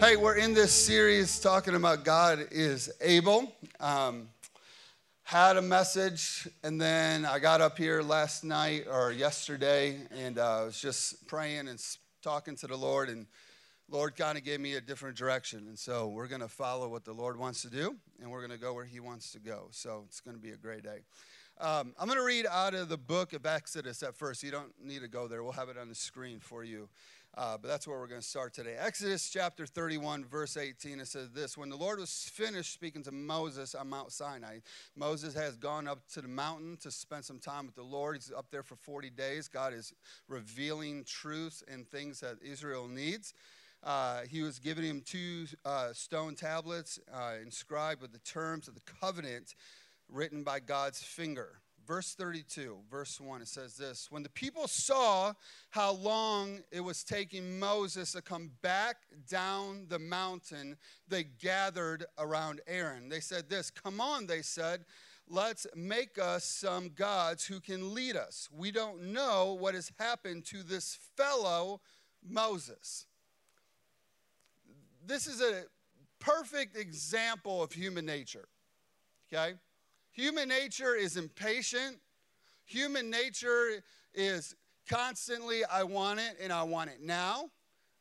Hey, we're in this series talking about God is able. Um, had a message, and then I got up here last night or yesterday, and uh, I was just praying and talking to the Lord, and Lord kind of gave me a different direction. And so we're going to follow what the Lord wants to do, and we're going to go where He wants to go. So it's going to be a great day. Um, I'm going to read out of the book of Exodus at first. You don't need to go there. We'll have it on the screen for you. Uh, but that's where we're going to start today. Exodus chapter 31, verse 18, it says this When the Lord was finished speaking to Moses on Mount Sinai, Moses has gone up to the mountain to spend some time with the Lord. He's up there for 40 days. God is revealing truths and things that Israel needs. Uh, he was giving him two uh, stone tablets uh, inscribed with the terms of the covenant written by God's finger verse 32, verse 1, it says this When the people saw how long it was taking Moses to come back down the mountain, they gathered around Aaron. They said, This, come on, they said, let's make us some gods who can lead us. We don't know what has happened to this fellow Moses. This is a perfect example of human nature, okay? Human nature is impatient. Human nature is constantly, I want it and I want it now.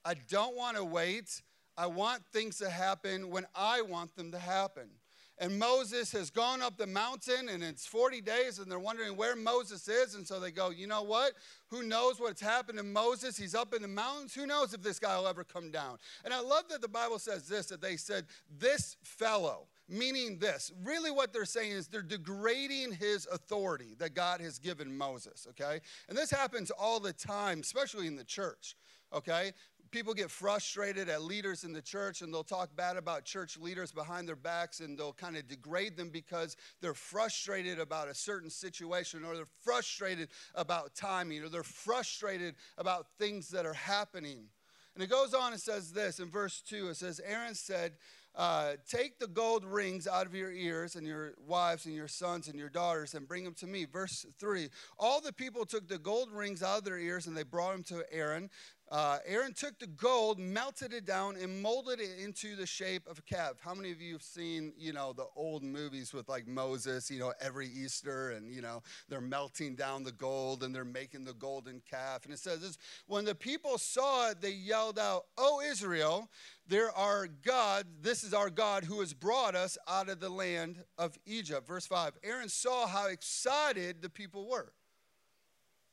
I don't want to wait. I want things to happen when I want them to happen. And Moses has gone up the mountain and it's 40 days and they're wondering where Moses is. And so they go, you know what? Who knows what's happened to Moses? He's up in the mountains. Who knows if this guy will ever come down? And I love that the Bible says this that they said, this fellow meaning this. Really, what they're saying is they're degrading his authority that God has given Moses, okay? And this happens all the time, especially in the church, okay? People get frustrated at leaders in the church and they'll talk bad about church leaders behind their backs and they'll kind of degrade them because they're frustrated about a certain situation or they're frustrated about timing or they're frustrated about things that are happening. And it goes on and says this in verse 2 it says, Aaron said, uh, take the gold rings out of your ears and your wives and your sons and your daughters and bring them to me. Verse 3 All the people took the gold rings out of their ears and they brought them to Aaron. Uh, Aaron took the gold, melted it down, and molded it into the shape of a calf. How many of you have seen, you know, the old movies with like Moses, you know, every Easter, and you know, they're melting down the gold and they're making the golden calf. And it says this: when the people saw it, they yelled out, "Oh Israel, there are God. This is our God who has brought us out of the land of Egypt." Verse five. Aaron saw how excited the people were.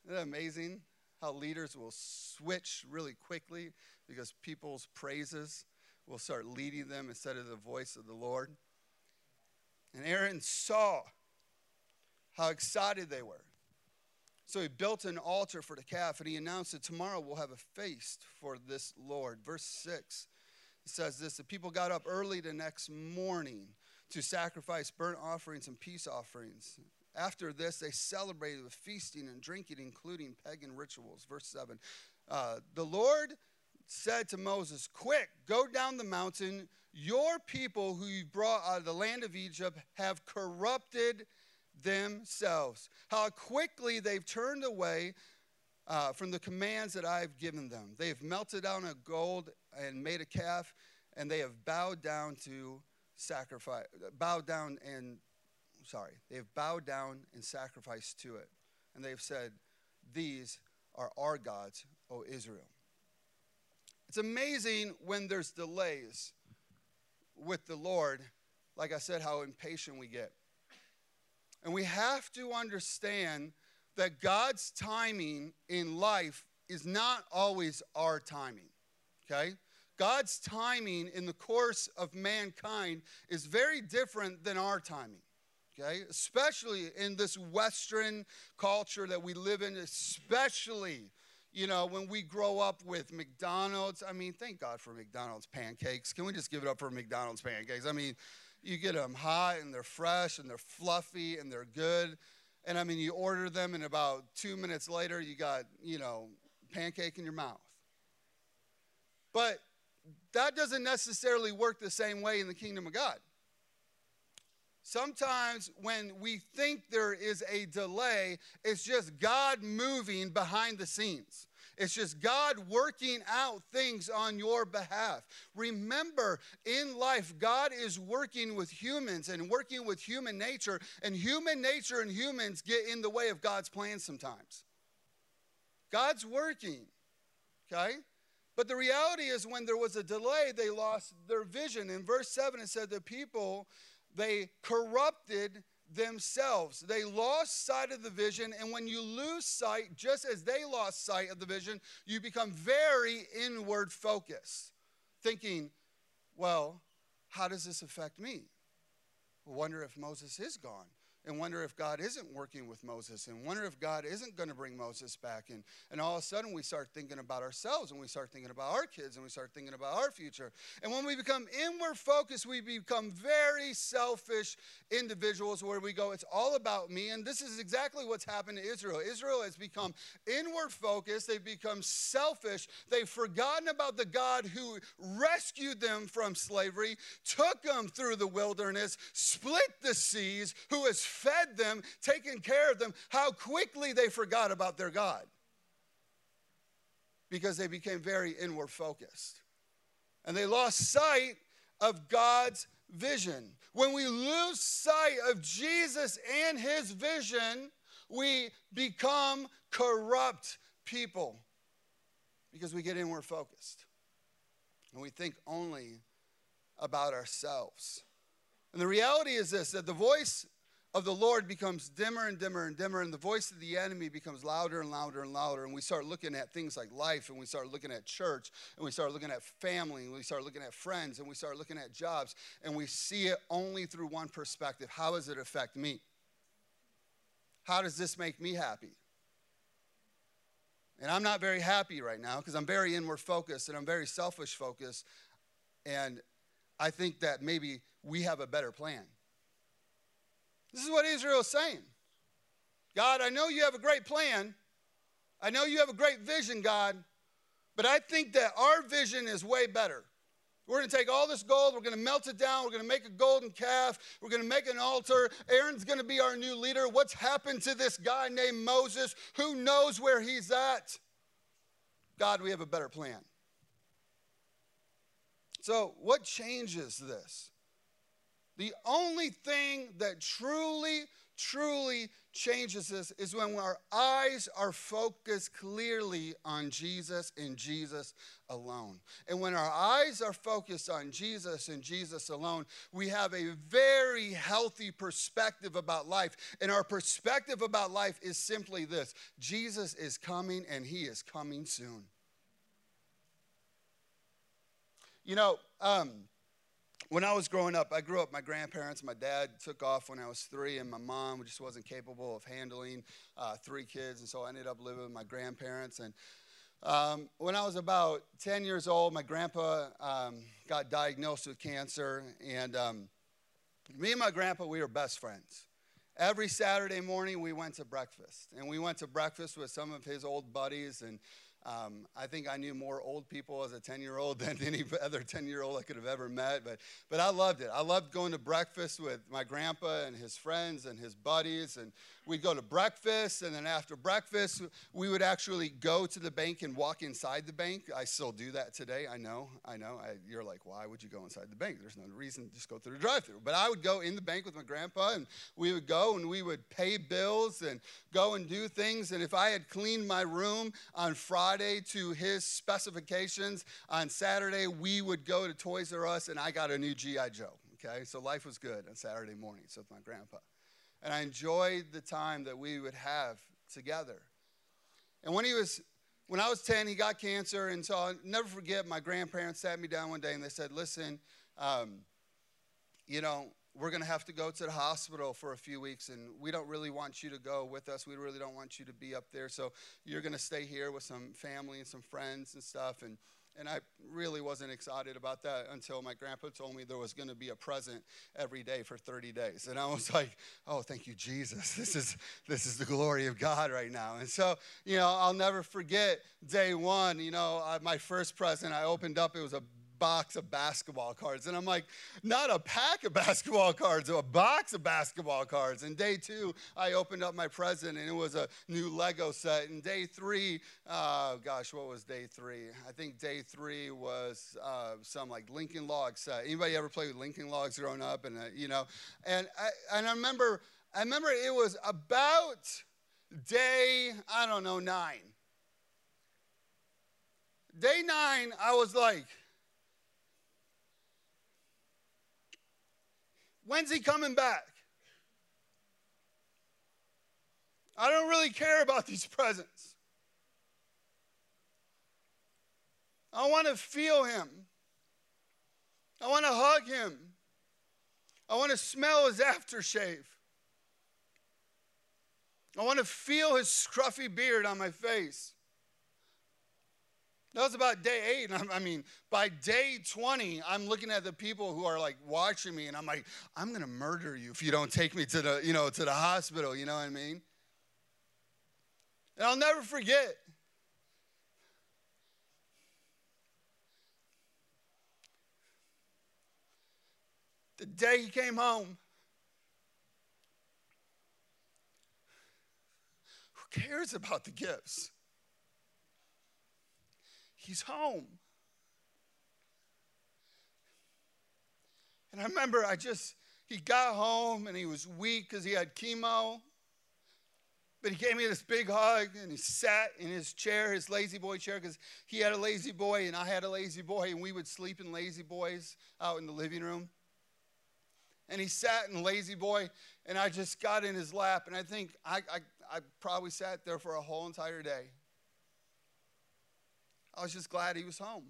Isn't that amazing? How leaders will switch really quickly because people's praises will start leading them instead of the voice of the Lord. And Aaron saw how excited they were. So he built an altar for the calf and he announced that tomorrow we'll have a feast for this Lord. Verse 6 it says this The people got up early the next morning to sacrifice burnt offerings and peace offerings. After this, they celebrated with feasting and drinking, including pagan rituals. Verse 7. Uh, the Lord said to Moses, Quick, go down the mountain. Your people who you brought out of the land of Egypt have corrupted themselves. How quickly they've turned away uh, from the commands that I've given them. They have melted down a gold and made a calf, and they have bowed down to sacrifice, bowed down and sorry, they have bowed down and sacrificed to it. And they have said, These are our gods, O Israel. It's amazing when there's delays with the Lord, like I said, how impatient we get. And we have to understand that God's timing in life is not always our timing, okay? God's timing in the course of mankind is very different than our timing okay? Especially in this Western culture that we live in, especially, you know, when we grow up with McDonald's. I mean, thank God for McDonald's pancakes. Can we just give it up for McDonald's pancakes? I mean, you get them hot and they're fresh and they're fluffy and they're good. And I mean, you order them, and about two minutes later, you got, you know, pancake in your mouth. But that doesn't necessarily work the same way in the kingdom of God. Sometimes when we think there is a delay, it's just God moving behind the scenes. It's just God working out things on your behalf. Remember, in life, God is working with humans and working with human nature, and human nature and humans get in the way of God's plan sometimes. God's working, okay? But the reality is, when there was a delay, they lost their vision. In verse 7, it said the people, they corrupted themselves. They lost sight of the vision, and when you lose sight, just as they lost sight of the vision, you become very inward focused, thinking, well, how does this affect me? wonder if Moses is gone and wonder if God isn't working with Moses and wonder if God isn't going to bring Moses back. And, and all of a sudden, we start thinking about ourselves and we start thinking about our kids and we start thinking about our future. And when we become inward focused, we become very selfish individuals where we go, it's all about me. And this is exactly what's happened to Israel. Israel has become inward focused, they've become selfish, they've forgotten about the God who rescued them from slavery, took them through the wilderness, split the seas, who has fed them, taken care of them, how quickly they forgot about their God because they became very inward focused. And they lost sight of God's vision. When we lose sight of Jesus and his vision, we become corrupt people because we get inward focused and we think only about ourselves. And the reality is this that the voice of the Lord becomes dimmer and dimmer and dimmer, and the voice of the enemy becomes louder and louder and louder. And we start looking at things like life, and we start looking at church, and we start looking at family, and we start looking at friends, and we start looking at jobs, and we see it only through one perspective. How does it affect me? How does this make me happy? And I'm not very happy right now because I'm very inward focused and I'm very selfish focused. And I think that maybe we have a better plan. This is what Israel is saying. God, I know you have a great plan. I know you have a great vision, God, but I think that our vision is way better. We're going to take all this gold, we're going to melt it down, we're going to make a golden calf, we're going to make an altar. Aaron's going to be our new leader. What's happened to this guy named Moses? Who knows where he's at? God, we have a better plan. So, what changes this? The only thing that truly, truly changes us is when our eyes are focused clearly on Jesus and Jesus alone. And when our eyes are focused on Jesus and Jesus alone, we have a very healthy perspective about life. And our perspective about life is simply this Jesus is coming and he is coming soon. You know, um, when I was growing up, I grew up, my grandparents, my dad took off when I was three, and my mom just wasn't capable of handling uh, three kids, and so I ended up living with my grandparents. And um, when I was about 10 years old, my grandpa um, got diagnosed with cancer, and um, me and my grandpa, we were best friends. Every Saturday morning, we went to breakfast, and we went to breakfast with some of his old buddies, and um, I think I knew more old people as a 10 year old than any other 10 year old I could have ever met. But, but I loved it. I loved going to breakfast with my grandpa and his friends and his buddies. And we'd go to breakfast. And then after breakfast, we would actually go to the bank and walk inside the bank. I still do that today. I know. I know. I, you're like, why would you go inside the bank? There's no reason. Just go through the drive through. But I would go in the bank with my grandpa and we would go and we would pay bills and go and do things. And if I had cleaned my room on Friday to his specifications. On Saturday, we would go to Toys R Us and I got a new G.I. Joe. Okay, so life was good on Saturday mornings with my grandpa. And I enjoyed the time that we would have together. And when he was when I was 10, he got cancer. And so I'll never forget, my grandparents sat me down one day and they said, Listen, um, you know, we're going to have to go to the hospital for a few weeks, and we don't really want you to go with us. We really don't want you to be up there. So you're going to stay here with some family and some friends and stuff. And, and I really wasn't excited about that until my grandpa told me there was going to be a present every day for 30 days. And I was like, oh, thank you, Jesus. This is, this is the glory of God right now. And so, you know, I'll never forget day one, you know, my first present I opened up, it was a box of basketball cards. And I'm like, not a pack of basketball cards, a box of basketball cards. And day two, I opened up my present and it was a new Lego set. And day three, uh, gosh, what was day three? I think day three was uh, some like Lincoln Log set. Anybody ever play with Lincoln Logs growing up? And, uh, you know, and I, and I remember, I remember it was about day, I don't know, nine Day nine, I was like, when's he coming back? I don't really care about these presents. I want to feel him. I want to hug him. I want to smell his aftershave. I want to feel his scruffy beard on my face. That was about day eight. And I mean, by day 20, I'm looking at the people who are like watching me, and I'm like, I'm gonna murder you if you don't take me to the, you know, to the hospital, you know what I mean? And I'll never forget. The day he came home. Who cares about the gifts? He's home. And I remember I just, he got home and he was weak because he had chemo. But he gave me this big hug and he sat in his chair, his La-Z-Boy chair, because he had a La-Z-Boy and I had a La-Z-Boy, and we would sleep in La-Z-Boys out in the living room. And he sat in La-Z-Boy, and I just got in his lap, and I think I, I, I probably sat there for a whole entire day. I was just glad he was home.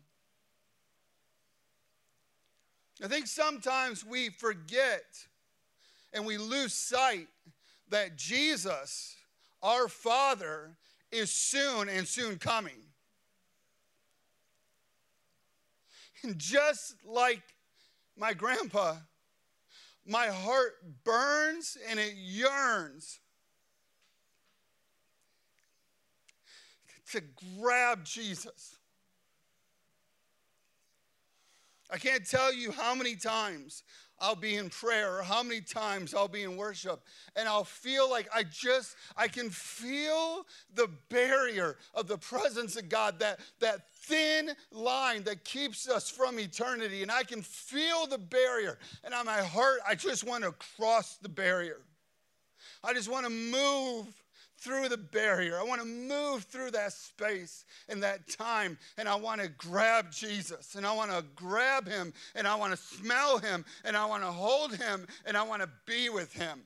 I think sometimes we forget and we lose sight that Jesus, our Father, is soon and soon coming. And just like my grandpa, my heart burns and it yearns to grab Jesus. I can't tell you how many times I'll be in prayer or how many times I'll be in worship and I'll feel like I just I can feel the barrier of the presence of God that that thin line that keeps us from eternity and I can feel the barrier and on my heart I just want to cross the barrier. I just want to move through the barrier. I want to move through that space and that time, and I want to grab Jesus, and I want to grab him, and I want to smell him, and I want to hold him, and I want to be with him.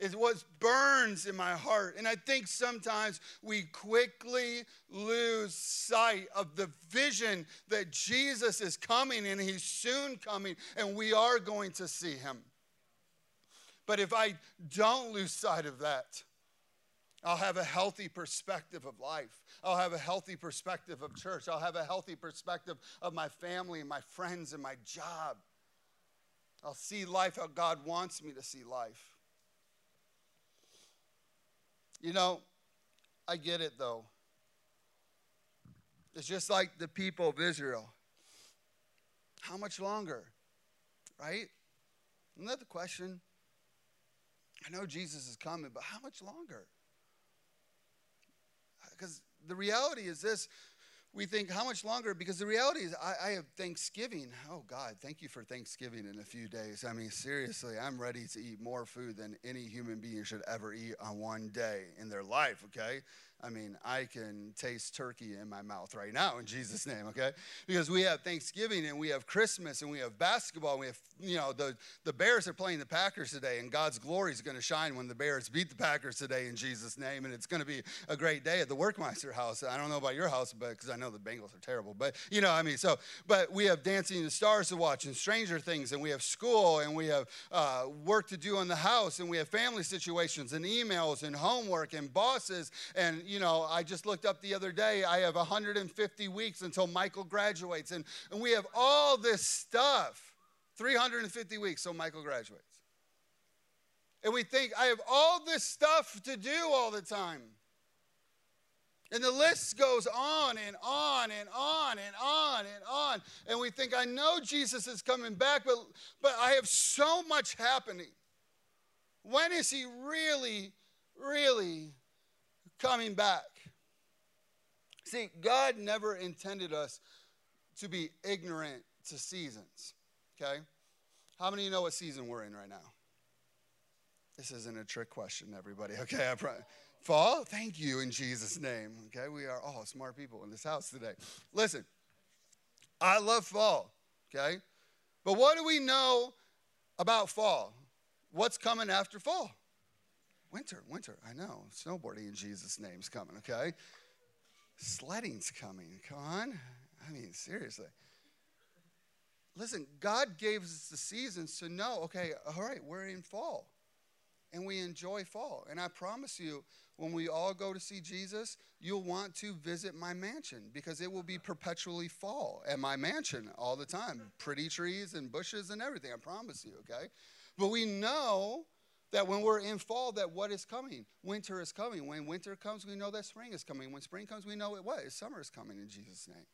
It's what burns in my heart. And I think sometimes we quickly lose sight of the vision that Jesus is coming and he's soon coming, and we are going to see him. But if I don't lose sight of that, I'll have a healthy perspective of life. I'll have a healthy perspective of church. I'll have a healthy perspective of my family and my friends and my job. I'll see life how God wants me to see life. You know, I get it though. It's just like the people of Israel. How much longer? Right? Isn't that the question? I know Jesus is coming, but how much longer? Because the reality is this we think, how much longer? Because the reality is, I, I, have Thanksgiving. Oh, God, thank you for Thanksgiving in a few days. I mean, seriously, I'm ready to eat more food than any human being should ever eat on one day in their life, okay? I mean, I can taste turkey in my mouth right now in Jesus' name, okay? Because we have Thanksgiving and we have Christmas and we have basketball. And we have, you know, the, the Bears are playing the Packers today, and God's glory is going to shine when the Bears beat the Packers today in Jesus' name. And it's going to be a great day at the Workmeister house. I don't know about your house, but because I know the Bengals are terrible. But, you know, I mean, so, but we have Dancing in the Stars to watch and Stranger Things, and we have school, and we have uh, work to do in the house, and we have family situations and emails and homework and bosses and, you know, I just looked up the other day, I have 150 weeks until Michael graduates. And, and we have all this stuff 350 weeks so Michael graduates. And we think, I have all this stuff to do all the time. And the list goes on and on and on and on and on. And we think, I know Jesus is coming back, but, but I have so much happening. When is he really, really coming back? See, God never intended us to be ignorant to seasons, okay? How many of you know what season we're in right now? This isn't a trick question, everybody, okay? I pro- Fall? Thank you in Jesus' name, okay? We are all smart people in this house today. Listen, I love fall, okay? But what do we know about fall? What's coming after fall? Winter, winter, I know. Snowboarding in Jesus' name is coming, okay? Sledding's coming, come on. I mean, seriously. Listen, God gave us the seasons to know, okay, all right, we're in fall. And we enjoy fall. And I promise you, when we all go to see Jesus, you'll want to visit my mansion because it will be perpetually fall at my mansion all the time. Pretty trees and bushes and everything, I promise you, okay? But we know that when we're in fall, that what is coming? Winter is coming. When winter comes, we know that spring is coming. When spring comes, we know it what? Summer is coming in Jesus' name.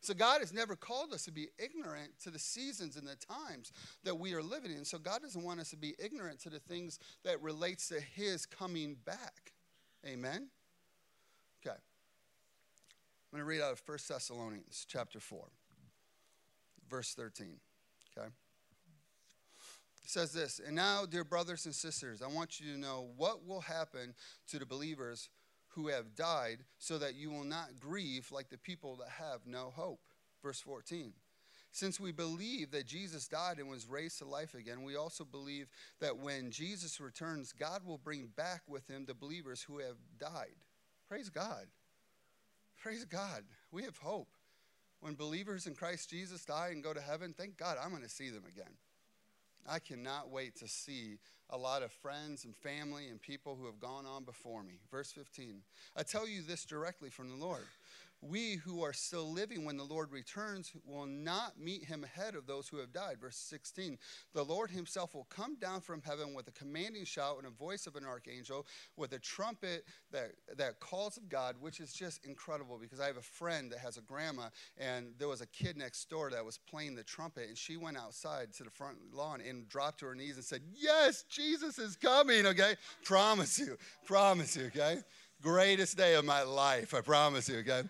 So God has never called us to be ignorant to the seasons and the times that we are living in. So God doesn't want us to be ignorant to the things that relates to his coming back. Amen. Okay. I'm going to read out of 1 Thessalonians chapter 4, verse 13. Okay. Says this, and now, dear brothers and sisters, I want you to know what will happen to the believers who have died, so that you will not grieve like the people that have no hope. Verse 14. Since we believe that Jesus died and was raised to life again, we also believe that when Jesus returns, God will bring back with him the believers who have died. Praise God. Praise God. We have hope. When believers in Christ Jesus die and go to heaven, thank God I'm going to see them again. I cannot wait to see a lot of friends and family and people who have gone on before me. Verse 15 I tell you this directly from the Lord we who are still living when the Lord returns will not meet him ahead of those who have died. Verse 16 The Lord himself will come down from heaven with a commanding shout and a voice of an archangel, with a trumpet that, that calls of God, which is just incredible because I have a friend that has a grandma, and there was a kid next door that was playing the trumpet, and she went outside to the front lawn and dropped to her knees and said, Yes, Jesus is coming, okay? Promise you, promise you, okay? Greatest day of my life, I promise you, okay?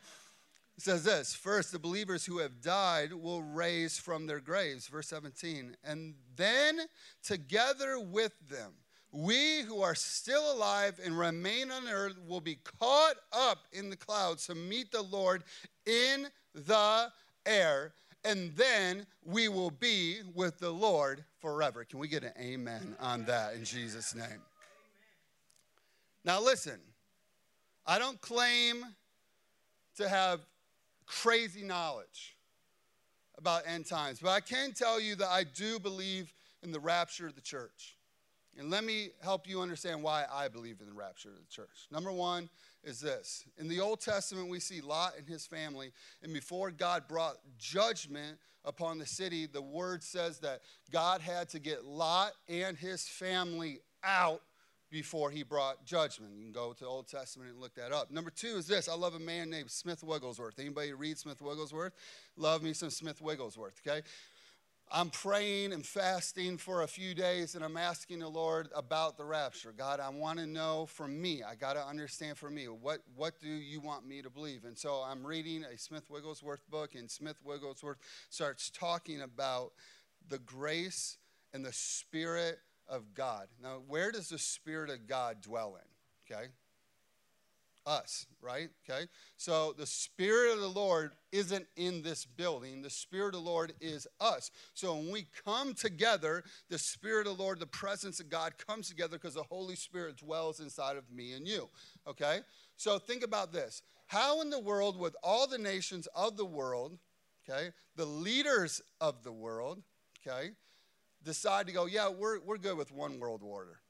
It says this First, the believers who have died will raise from their graves. Verse 17. And then together with them, we who are still alive and remain on earth will be caught up in the clouds to meet the Lord in the air. And then we will be with the Lord forever. Can we get an amen on that in Jesus' name? Now, listen, I don't claim to have crazy knowledge about end times, but I can tell you that I do believe in the rapture of the church. And let me help you understand why I believe in the rapture of the church. Number one is this In the Old Testament, we see Lot and his family, and before God brought judgment upon the city, the word says that God had to get Lot and his family out before he brought judgment. You can go to the Old Testament and look that up. Number two is this. I love a man named Smith Wigglesworth. Anybody read Smith Wigglesworth? Love me some Smith Wigglesworth, okay? I'm praying and fasting for a few days and I'm asking the Lord about the rapture. God, I want to know from me. I got to understand from me. What, what do you want me to believe? And so I'm reading a Smith Wigglesworth book, and Smith Wigglesworth starts talking about the grace and the spirit of God. Now, where does the Spirit of God dwell in? Okay? Us, right? Okay? So the Spirit of the Lord isn't in this building. The Spirit of the Lord is us. So when we come together, the Spirit of the Lord, the presence of God comes together because the Holy Spirit dwells inside of me and you. Okay? So think about this. How in the world, with all the nations of the world, okay, the leaders of the world, okay, decide to go, yeah, we're, we're good with one world order.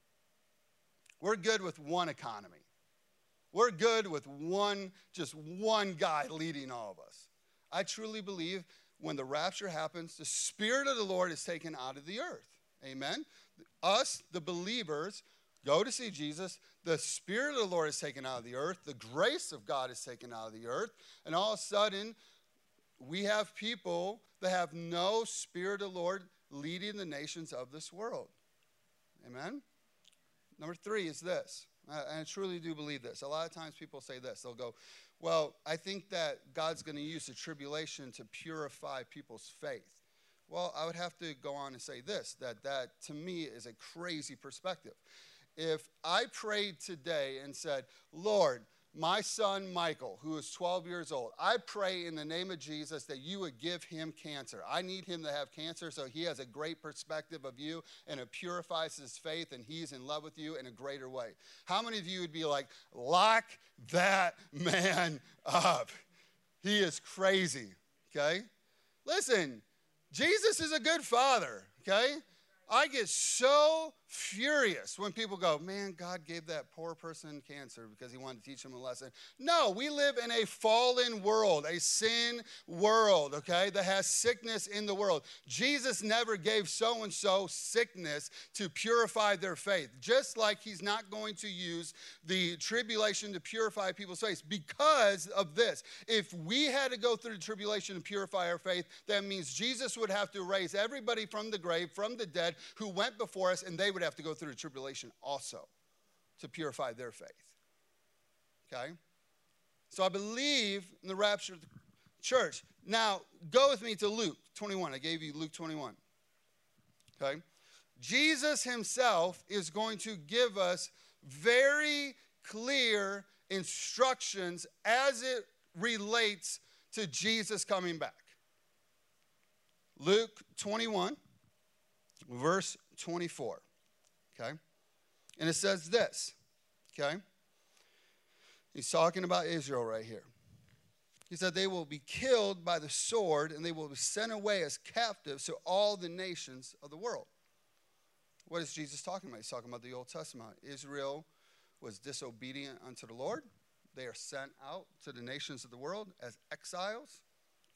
We're good with one economy. We're good with one, just one guy leading all of us. I truly believe when the rapture happens, the Spirit of the Lord is taken out of the earth. Amen. Us, the believers, go to see Jesus. The Spirit of the Lord is taken out of the earth. The grace of God is taken out of the earth. And all of a sudden, we have people that have no Spirit of the Lord leading the nations of this world. Amen? Number three is this. And I truly do believe this. A lot of times people say this. They'll go, Well, I think that God's going to use the tribulation to purify people's faith. Well, I would have to go on and say this that that to me is a crazy perspective. If I prayed today and said, Lord, my son Michael, who is 12 years old, I pray in the name of Jesus that you would give him cancer. I need him to have cancer so he has a great perspective of you and it purifies his faith and he's in love with you in a greater way. How many of you would be like, lock that man up? He is crazy, okay? Listen, Jesus is a good father, okay? I get so furious when people go, man, God gave that poor person cancer because he wanted to teach them a lesson. No, we live in a fallen world, a sin world, okay, that has sickness in the world. Jesus never gave so and so sickness to purify their faith, just like he's not going to use the tribulation to purify people's faith because of this. If we had to go through the tribulation to purify our faith, that means Jesus would have to raise everybody from the grave, from the dead, who went before us, and they would have to go through tribulation also to purify their faith. Okay? So I believe in the rapture of the church. Now, go with me to Luke 21. I gave you Luke 21. Okay? Jesus himself is going to give us very clear instructions as it relates to Jesus coming back. Luke 21, verse 24. Okay? And it says this. Okay? He's talking about Israel right here. He said, They will be killed by the sword and they will be sent away as captives to all the nations of the world. What is Jesus talking about? He's talking about the Old Testament. Israel was disobedient unto the Lord. They are sent out to the nations of the world as exiles.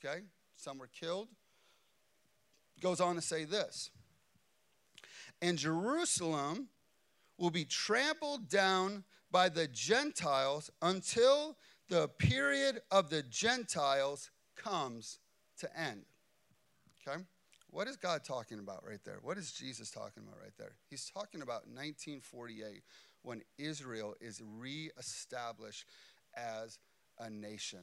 Okay? Some were killed. Goes on to say this and Jerusalem will be trampled down by the Gentiles until the period of the Gentiles comes to end. Okay? What is God talking about right there? What is Jesus talking about right there? He's talking about 1948 when Israel is reestablished as a nation.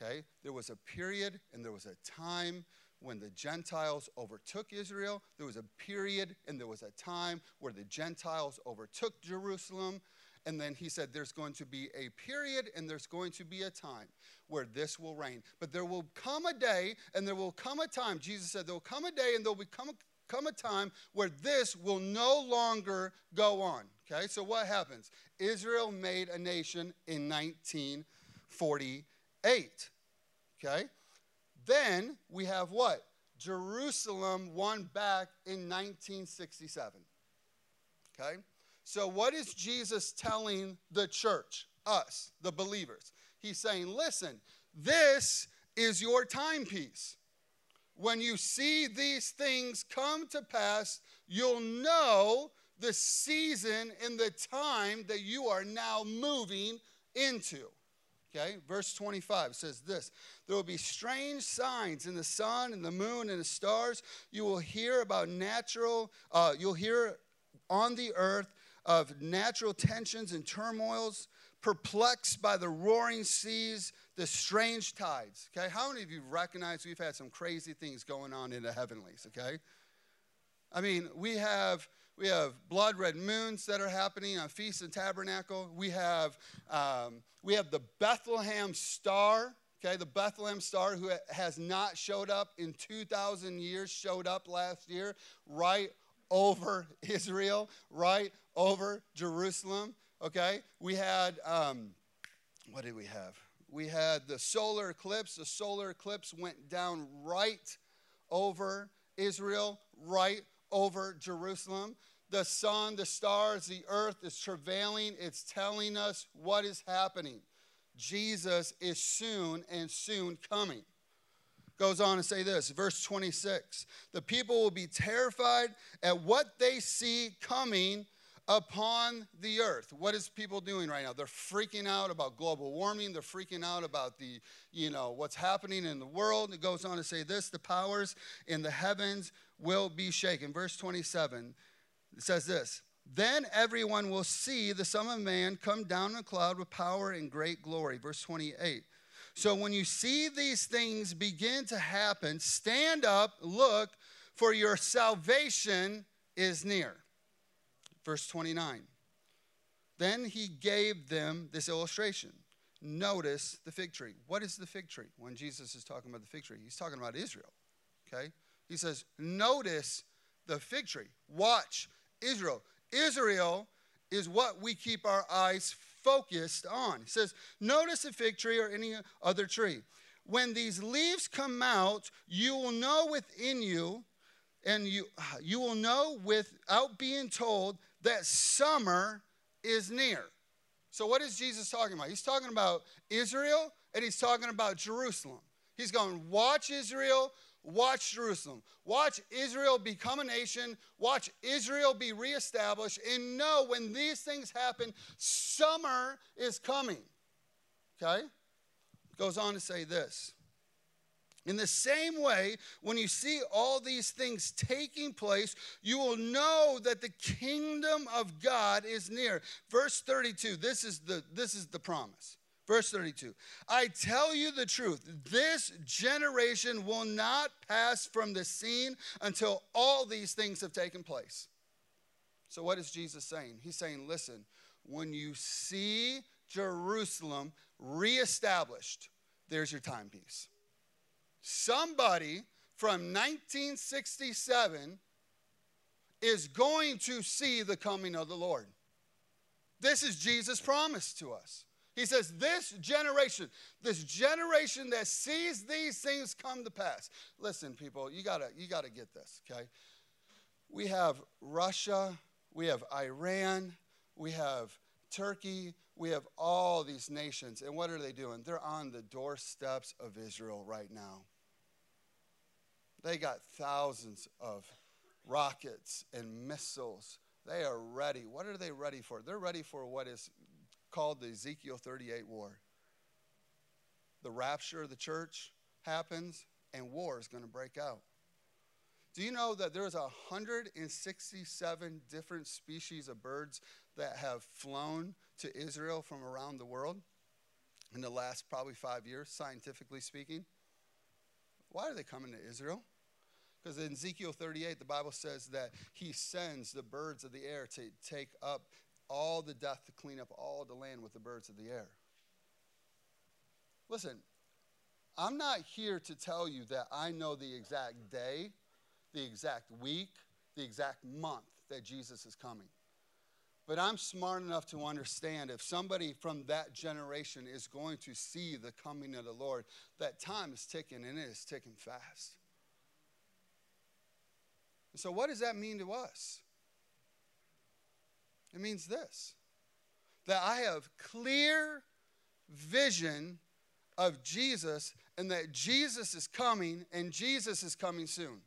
Okay? There was a period and there was a time when the Gentiles overtook Israel. There was a period and there was a time where the Gentiles overtook Jerusalem. And then he said, There's going to be a period and there's going to be a time where this will reign. But there will come a day and there will come a time. Jesus said, There will come a day and there will come come a time where this will no longer go on. Okay, so what happens? Israel made a nation in 1948. Okay, then we have what? Jerusalem won back in 1967. Okay? So, what is Jesus telling the church, us, the believers? He's saying, listen, this is your timepiece. When you see these things come to pass, you'll know the season and the time that you are now moving into. Okay, verse 25 says this There will be strange signs in the sun and the moon and the stars. You will hear about natural, uh, you'll hear on the earth of natural tensions and turmoils, perplexed by the roaring seas, the strange tides. Okay, how many of you recognize we've had some crazy things going on in the heavenlies? Okay, I mean, we have we have blood red moons that are happening on Feast and Tabernacle. We have, um, we have the Bethlehem star, okay, the Bethlehem star who has not showed up in 2,000 years, showed up last year right over Israel, right over Jerusalem, okay? We had, um, what did we have? We had the solar eclipse. The solar eclipse went down right over Israel, right over Jerusalem. The sun, the stars, the earth is travailing. It's telling us what is happening. Jesus is soon and soon coming. Goes on to say this, verse 26 The people will be terrified at what they see coming upon the earth. What is people doing right now? They're freaking out about global warming. They're freaking out about the, you know, what's happening in the world. It goes on to say this, the powers in the heavens will be shaken. Verse 27 it says this, then everyone will see the Son of Man come down in a cloud with power and great glory. Verse 28. So when you see these things begin to happen, stand up, look, for your salvation is near. Verse 29. Then he gave them this illustration. Notice the fig tree. What is the fig tree? When Jesus is talking about the fig tree, he's talking about Israel. Okay? He says, Notice the fig tree. Watch Israel. Israel is what we keep our eyes focused on. He says, Notice the fig tree or any other tree. When these leaves come out, you will know within you, and you, you will know without being told that summer is near. So, what is Jesus talking about? He's talking about Israel and he's talking about Jerusalem. He's going, Watch Israel, watch Jerusalem. Watch Israel become a nation. Watch Israel be reestablished. And know when these things happen, summer is coming. Okay? Goes on to say this in the same way, when you see all these things taking place, you will know that the kingdom of God is near. Verse 32, this is the, this is the promise. Verse 32 I tell you the truth, this generation will not pass from the scene until all these things have taken place. So, what is Jesus saying? He's saying, listen, when you see Jerusalem reestablished, there's your timepiece somebody from 1967 is going to see the coming of the Lord. This is Jesus' promise to us. He says, This generation, this generation that sees these things come to pass. Listen, people, you gotta, you gotta get this, okay? We have Russia, we have Iran, we have Turkey, we have all these nations. And what are they doing? They're on the doorsteps of Israel right now. They got thousands of rockets and missiles. They are ready. What are they ready for? They're ready for what is called the Ezekiel 38 war. The rapture of the church happens and war is going to break out. Do you know that there's 167 different species of birds that have flown to Israel from around the world in the last probably five years, scientifically speaking? Why are they coming to Israel? Because in Ezekiel 38, the Bible says that he sends the birds of the air to take up all the death, to clean up all the land with the birds of the air. Listen, I'm not here to tell you that I know the exact day, the exact week, the exact month that Jesus is coming. But I'm smart enough to understand if somebody from that generation is going to see the coming of the Lord, that time is ticking and it is ticking fast. So, what does that mean to us? It means this that I have clear vision of Jesus and that Jesus is coming and Jesus is coming soon.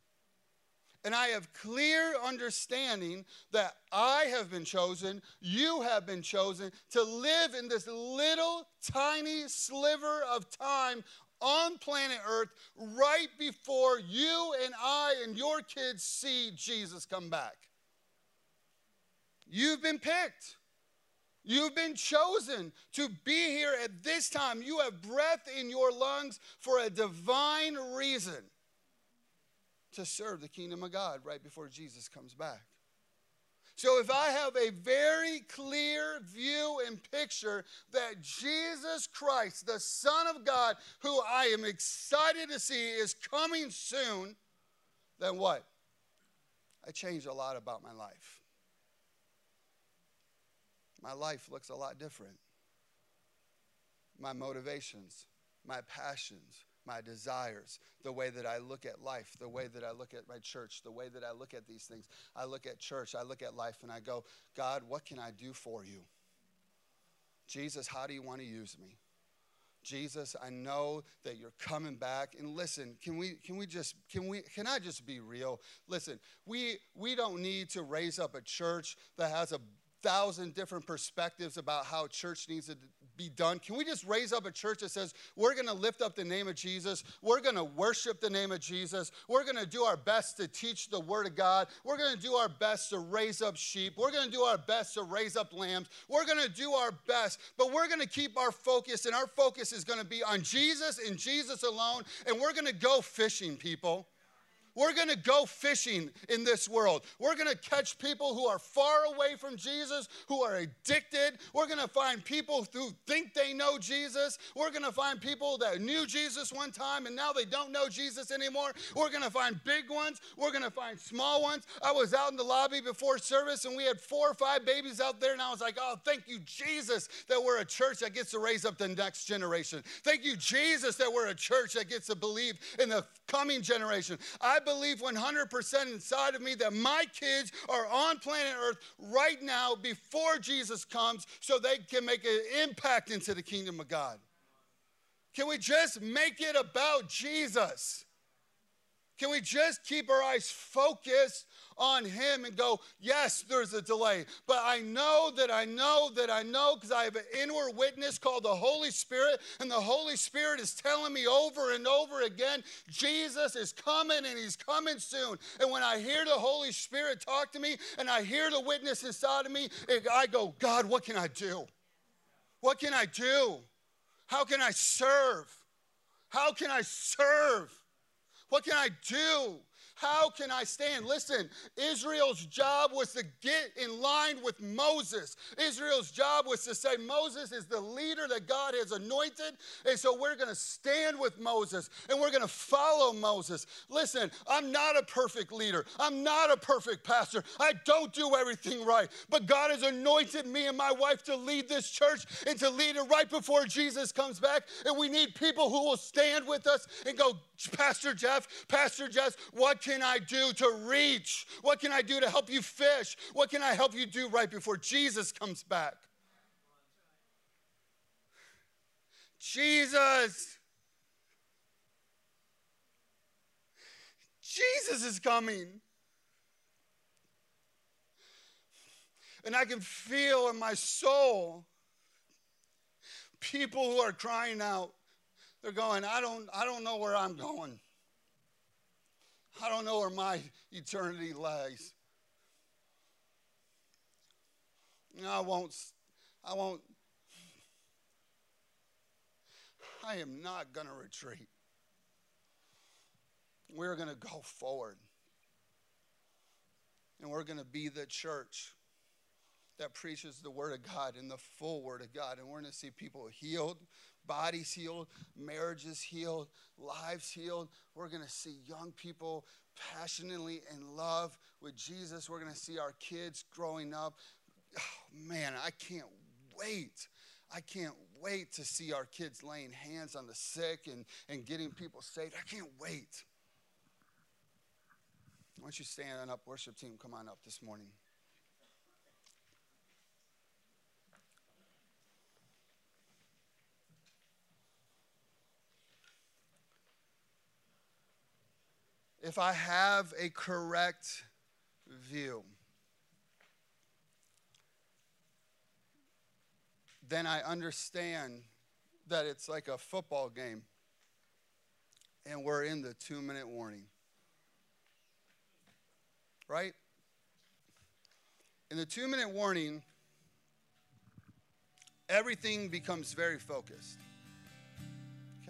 And I have clear understanding that I have been chosen, you have been chosen to live in this little tiny sliver of time on planet Earth right before you and I and your kids see Jesus come back. You've been picked. You've been chosen to be here at this time. You have breath in your lungs for a divine reason to serve the kingdom of God right before Jesus comes back. So, if I have a very clear view and picture that Jesus Christ, the Son of God, who I am excited to see, is coming soon, then what? I changed a lot about my life. My life looks a lot different. My motivations, my passions, my desires, the way that I look at life, the way that I look at my church, the way that I look at these things. I look at church, I look at life, and I go, God, what can I do for you? Jesus, how do you want to use me? Jesus, I know that you're coming back. And listen, can we can we just can we can I just be real? Listen, we we don't need to raise up a church that has a thousand different perspectives about how church needs to be done. Can we just raise up a church that says, we're going to lift up the name of Jesus, we're going to worship the name of Jesus, we're going to do our best to teach the Word of God, we're going to do our best to raise up sheep, we're going to do our best to raise up lambs, we're going to do our best, but we're going to keep our focus, and our focus is going to be on Jesus and Jesus alone, and we're going to go fishing, people. We're going to go fishing in this world. We're going to catch people who are far away from Jesus, who are addicted. We're going to find people who think they know Jesus. We're going to find people that knew Jesus one time and now they don't know Jesus anymore. We're going to find big ones. We're going to find small ones. I was out in the lobby before service and we had four or five babies out there, and I was like, oh, thank you, Jesus, that we're a church that gets to raise up the next generation. Thank you, Jesus, that we're a church that gets to believe in the coming generation. I believe 100% inside of me that my kids are on planet Earth right now before Jesus comes so they can make an impact into the kingdom of God. Can we just make it about Jesus? Can we just keep our eyes focused on Him and go, yes, there's a delay. But I know that I know that I know because I have an inward witness called the Holy Spirit, and the Holy Spirit is telling me over and over again, Jesus is coming and He's coming soon. And when I hear the Holy Spirit talk to me and I hear the witness inside of me, I go, God, what can I do? What can I do? How can I serve? How can I serve? What can I do? How can I stand? Listen, Israel's job was to get in line with Moses. Israel's job was to say, Moses is the leader that God has anointed. And so we're going to stand with Moses and we're going to follow Moses. Listen, I'm not a perfect leader, I'm not a perfect pastor. I don't do everything right. But God has anointed me and my wife to lead this church and to lead it right before Jesus comes back. And we need people who will stand with us and go, Pastor Jeff, Pastor Jeff, what can I do to reach? What can I do to help you fish? What can I help you do right before Jesus comes back? Jesus. Jesus is coming. And I can feel in my soul people who are crying out, they're going, I don't, I don't know where I'm going. I don't know where my eternity lies. I won't, I won't, I am not going to retreat. We're going to go forward. And we're going to be the church that preaches the Word of God and the full Word of God. And we're going to see people healed, bodies healed, marriages healed, lives healed. We're going to see young people passionately in love with Jesus. We're going to see our kids growing up. Oh, man, I can't wait. I can't wait to see our kids laying hands on the sick and, and getting people saved. I can't wait. Why don't you stand up, worship team? Come on up this morning. If I have a correct view, then I understand that it's like a football game and we're in the two minute warning. Right? In the two minute warning, everything becomes very focused.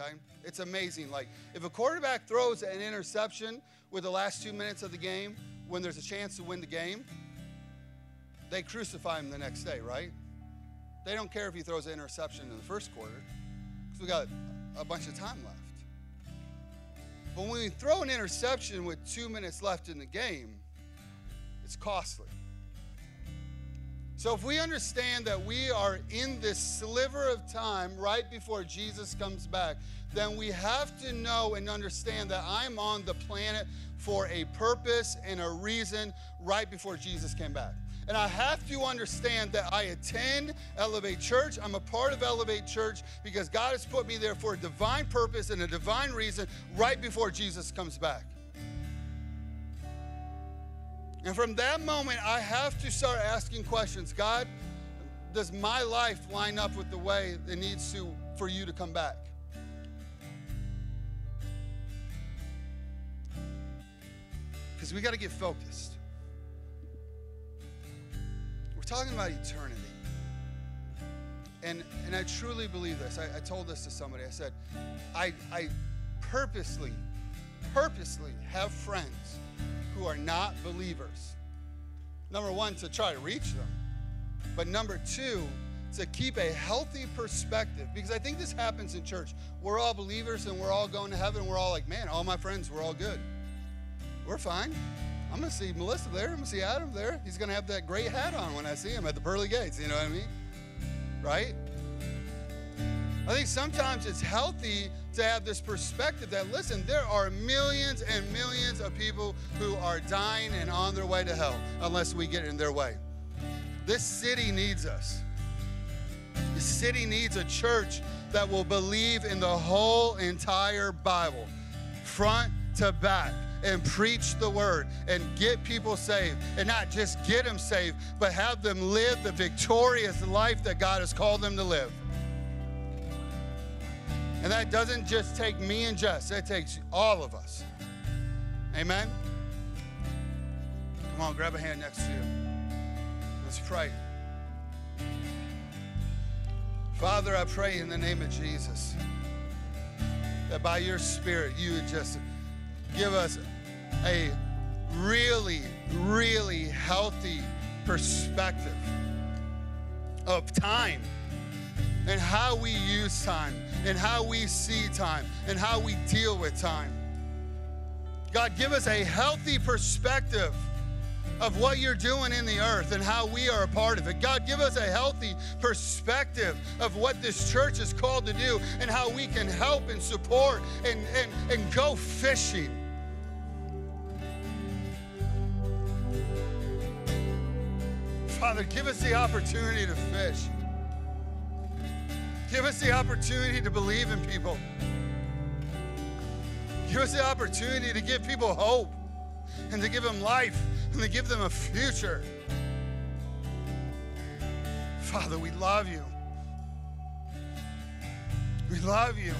Okay? It's amazing. Like, if a quarterback throws an interception with the last two minutes of the game when there's a chance to win the game, they crucify him the next day, right? They don't care if he throws an interception in the first quarter because we got a bunch of time left. But when we throw an interception with two minutes left in the game, it's costly. So, if we understand that we are in this sliver of time right before Jesus comes back, then we have to know and understand that I'm on the planet for a purpose and a reason right before Jesus came back. And I have to understand that I attend Elevate Church. I'm a part of Elevate Church because God has put me there for a divine purpose and a divine reason right before Jesus comes back. And from that moment, I have to start asking questions. God, does my life line up with the way it needs to for you to come back? Because we got to get focused. We're talking about eternity. And, and I truly believe this. I, I told this to somebody. I said, I, I purposely, purposely have friends who are not believers. Number one, to try to reach them. But number two, to keep a healthy perspective. Because I think this happens in church. We're all believers and we're all going to heaven. We're all like, man, all my friends, we're all good. We're fine. I'm going to see Melissa there. I'm going to see Adam there. He's going to have that great hat on when I see him at the pearly gates. You know what I mean? Right? I think sometimes it's healthy to have this perspective that, listen, there are millions and millions of people who are dying and on their way to hell unless we get in their way. This city needs us. The city needs a church that will believe in the whole entire Bible, front to back and preach the word and get people saved. And not just get them saved, but have them live the victorious life that God has called them to live. And that doesn't just take me and Jess, that takes all of us. Amen? Come on, grab a hand next to you. Let's pray. Father, I pray in the name of Jesus that by your Spirit you would just give us a really, really healthy perspective of time and how we use time and how we see time and how we deal with time. God, give us a healthy perspective of what you're doing in the earth and how we are a part of it. God, give us a healthy perspective of what this church is called to do and how we can help and support and, and, and go fishing. Father, give us the opportunity to fish. Give us the opportunity to believe in people. Give us the opportunity to give people hope and to give them life and to give them a future. Father, we love you. We love you.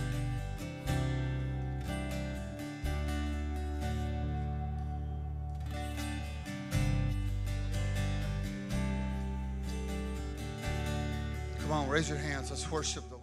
Come on, raise your hands. Let's worship the